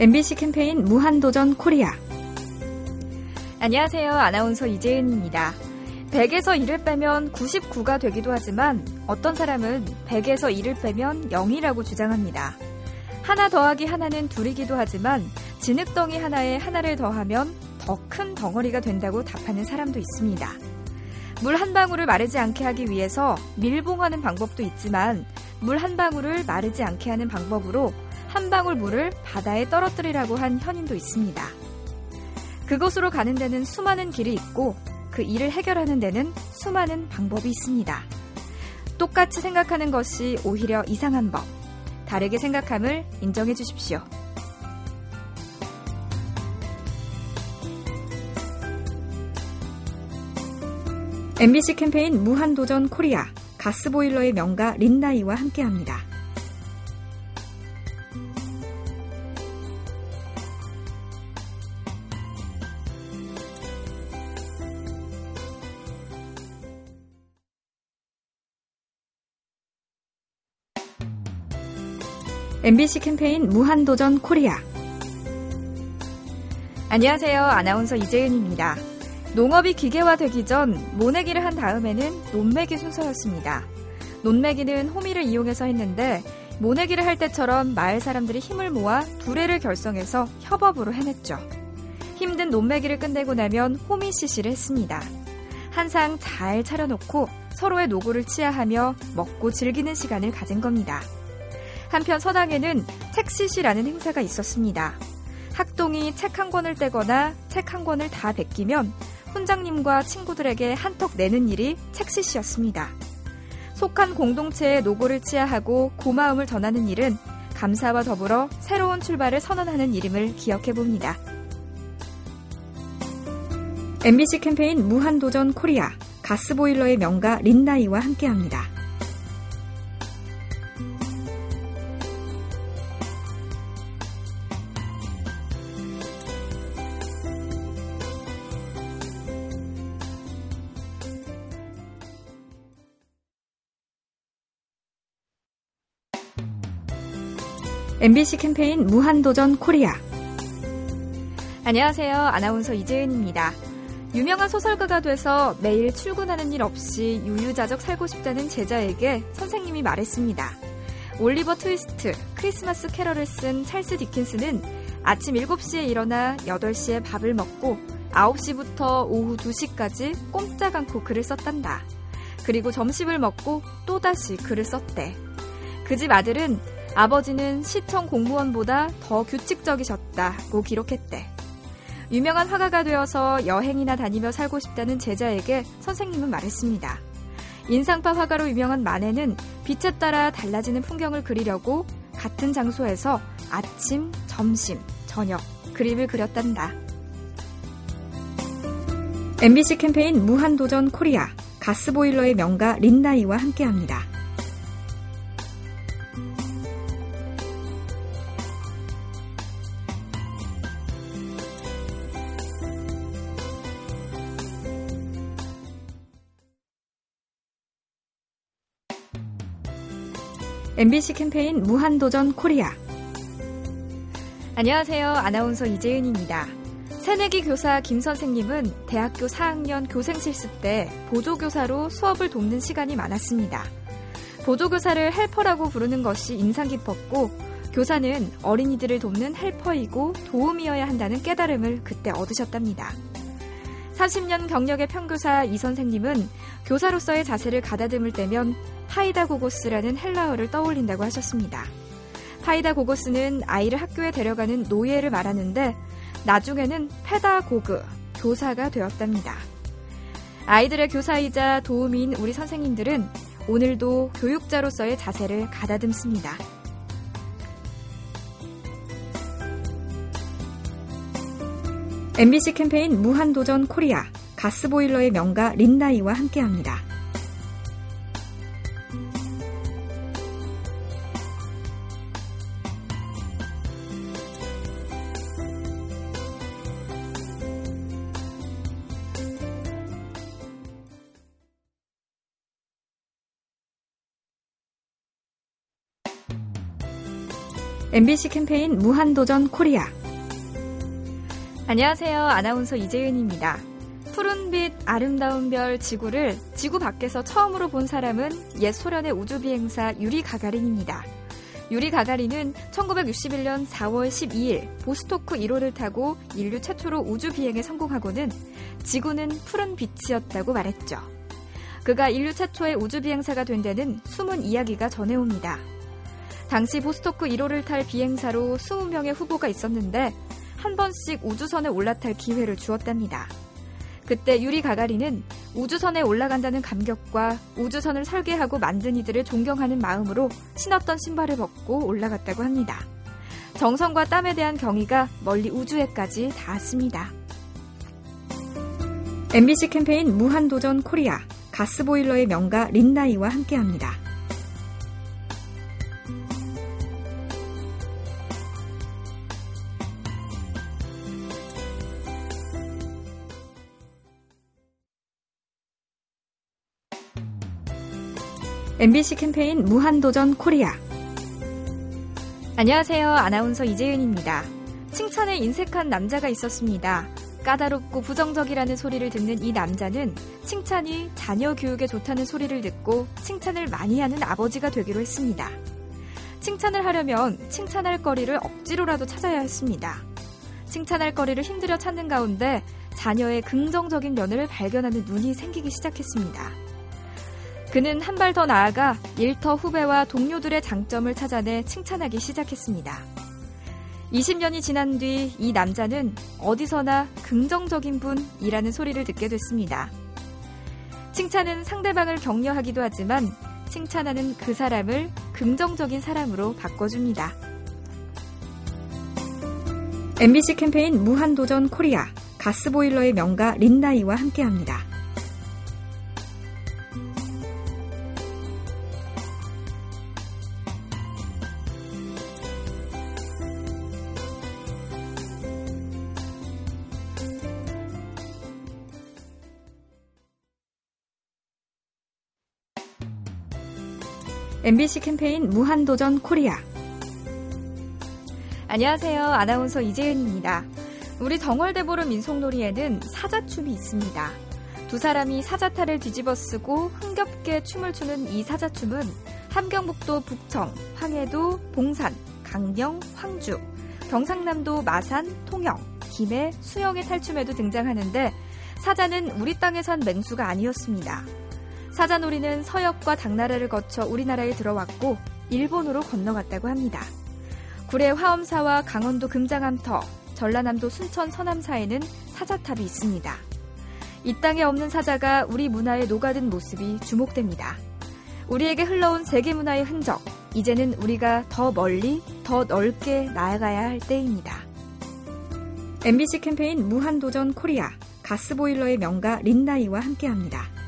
MBC 캠페인 무한도전 코리아. 안녕하세요. 아나운서 이재은입니다. 100에서 1을 빼면 99가 되기도 하지만 어떤 사람은 100에서 1을 빼면 0이라고 주장합니다. 하나 더하기 하나는 둘이기도 하지만 진흙덩이 하나에 하나를 더하면 더 큰 덩어리가 된다고 답하는 사람도 있습니다. 물 한 방울을 마르지 않게 하기 위해서 밀봉하는 방법도 있지만 물 한 방울을 마르지 않게 하는 방법으로 한 방울 물을 바다에 떨어뜨리라고 한 현인도 있습니다. 그곳으로 가는 데는 수많은 길이 있고 그 일을 해결하는 데는 수많은 방법이 있습니다. 똑같이 생각하는 것이 오히려 이상한 법. 다르게 생각함을 인정해 주십시오. MBC 캠페인 무한도전 코리아 가스보일러의 명가 린나이와 함께합니다. MBC 캠페인 무한도전 코리아. 안녕하세요. 아나운서 이재은입니다. 농업이 기계화되기 전 모내기를 한 다음에는 논매기 순서였습니다. 논매기는 호미를 이용해서 했는데 모내기를 할 때처럼 마을 사람들이 힘을 모아 두레를 결성해서 협업으로 해냈죠. 힘든 논매기를 끝내고 나면 호미 시시를 했습니다. 한상 잘 차려놓고 서로의 노고를 치하하며 먹고 즐기는 시간을 가진 겁니다. 한편 서당에는 책시시라는 행사가 있었습니다. 학동이 책 한 권을 떼거나 책 한 권을 다 베끼면 훈장님과 친구들에게 한턱 내는 일이 책시시였습니다. 속한 공동체의 노고를 치하하고 고마움을 전하는 일은 감사와 더불어 새로운 출발을 선언하는 일임을 기억해 봅니다. MBC 캠페인 무한도전 코리아 가스보일러의 명가 린나이와 함께합니다. MBC 캠페인 무한도전 코리아. 안녕하세요. 아나운서 이재은입니다. 유명한 소설가가 돼서 매일 출근하는 일 없이 유유자적 살고 싶다는 제자에게 선생님이 말했습니다. 올리버 트위스트, 크리스마스 캐럴을 쓴 찰스 디킨스는 아침 7시에 일어나 8시에 밥을 먹고 9시부터 오후 2시까지 꼼짝 않고 글을 썼단다. 그리고 점심을 먹고 또다시 글을 썼대. 그 집 아들은 아버지는 시청 공무원보다 더 규칙적이셨다고 기록했대. 유명한 화가가 되어서 여행이나 다니며 살고 싶다는 제자에게 선생님은 말했습니다. 인상파 화가로 유명한 마네는 빛에 따라 달라지는 풍경을 그리려고 같은 장소에서 아침, 점심, 저녁 그림을 그렸단다. MBC 캠페인 무한도전 코리아 가스보일러의 명가 린나이와 함께합니다. MBC 캠페인 무한도전 코리아. 안녕하세요. 아나운서 이재은입니다. 새내기 교사 김 선생님은 대학교 4학년 교생 실습 때 보조교사로 수업을 돕는 시간이 많았습니다. 보조교사를 헬퍼라고 부르는 것이 인상 깊었고, 교사는 어린이들을 돕는 헬퍼이고 도움이어야 한다는 깨달음을 그때 얻으셨답니다. 30년 경력의 평교사 이 선생님은 교사로서의 자세를 가다듬을 때면 파이다고고스라는 헬라어를 떠올린다고 하셨습니다. 파이다고고스는 아이를 학교에 데려가는 노예를 말하는데 나중에는 페다고그, 교사가 되었답니다. 아이들의 교사이자 도우미인 우리 선생님들은 오늘도 교육자로서의 자세를 가다듬습니다. MBC 캠페인 무한도전 코리아 가스보일러의 명가 린나이와 함께합니다. MBC 캠페인 무한도전 코리아. 안녕하세요. 아나운서 이재은입니다. 푸른빛 아름다운 별 지구를 지구 밖에서 처음으로 본 사람은 옛 소련의 우주비행사 유리 가가린입니다. 유리 가가린은 1961년 4월 12일 보스토크 1호를 타고 인류 최초로 우주 비행에 성공하고는 지구는 푸른 빛이었다고 말했죠. 그가 인류 최초의 우주 비행사가 된 데는 숨은 이야기가 전해옵니다. 당시 보스토크 1호를 탈 비행사로 20명의 후보가 있었는데 한 번씩 우주선에 올라탈 기회를 주었답니다. 그때 유리 가가리는 우주선에 올라간다는 감격과 우주선을 설계하고 만든 이들을 존경하는 마음으로 신었던 신발을 벗고 올라갔다고 합니다. 정성과 땀에 대한 경의가 멀리 우주에까지 닿았습니다. MBC 캠페인 무한도전 코리아 가스보일러의 명가 린나이와 함께합니다. MBC 캠페인 무한도전 코리아. 안녕하세요. 아나운서 이재윤입니다. 칭찬에 인색한 남자가 있었습니다. 까다롭고 부정적이라는 소리를 듣는 이 남자는 칭찬이 자녀 교육에 좋다는 소리를 듣고 칭찬을 많이 하는 아버지가 되기로 했습니다. 칭찬을 하려면 칭찬할 거리를 억지로라도 찾아야 했습니다. 칭찬할 거리를 힘들여 찾는 가운데 자녀의 긍정적인 면을 발견하는 눈이 생기기 시작했습니다. 그는 한 발 더 나아가 일터 후배와 동료들의 장점을 찾아내 칭찬하기 시작했습니다. 20년이 지난 뒤 이 남자는 어디서나 긍정적인 분이라는 소리를 듣게 됐습니다. 칭찬은 상대방을 격려하기도 하지만 칭찬하는 그 사람을 긍정적인 사람으로 바꿔줍니다. MBC 캠페인 무한도전 코리아 가스보일러의 명가 린나이와 함께합니다. MBC 캠페인 무한도전 코리아. 안녕하세요. 아나운서 이재은입니다. 우리 덩월대보름 민속놀이에는 사자춤이 있습니다. 두 사람이 사자탈을 뒤집어 쓰고 흥겹게 춤을 추는 이 사자춤은 함경북도 북청, 황해도 봉산, 강령, 황주, 경상남도 마산, 통영, 김해, 수영의 탈춤에도 등장하는데 사자는 우리 땅에 산 맹수가 아니었습니다. 사자놀이는 서역과 당나라를 거쳐 우리나라에 들어왔고 일본으로 건너갔다고 합니다. 구례 화엄사와 강원도 금장암터, 전라남도 순천 서남사에는 사자탑이 있습니다. 이 땅에 없는 사자가 우리 문화에 녹아든 모습이 주목됩니다. 우리에게 흘러온 세계 문화의 흔적, 이제는 우리가 더 멀리, 더 넓게 나아가야 할 때입니다. MBC 캠페인 무한도전 코리아, 가스보일러의 명가 린나이와 함께합니다.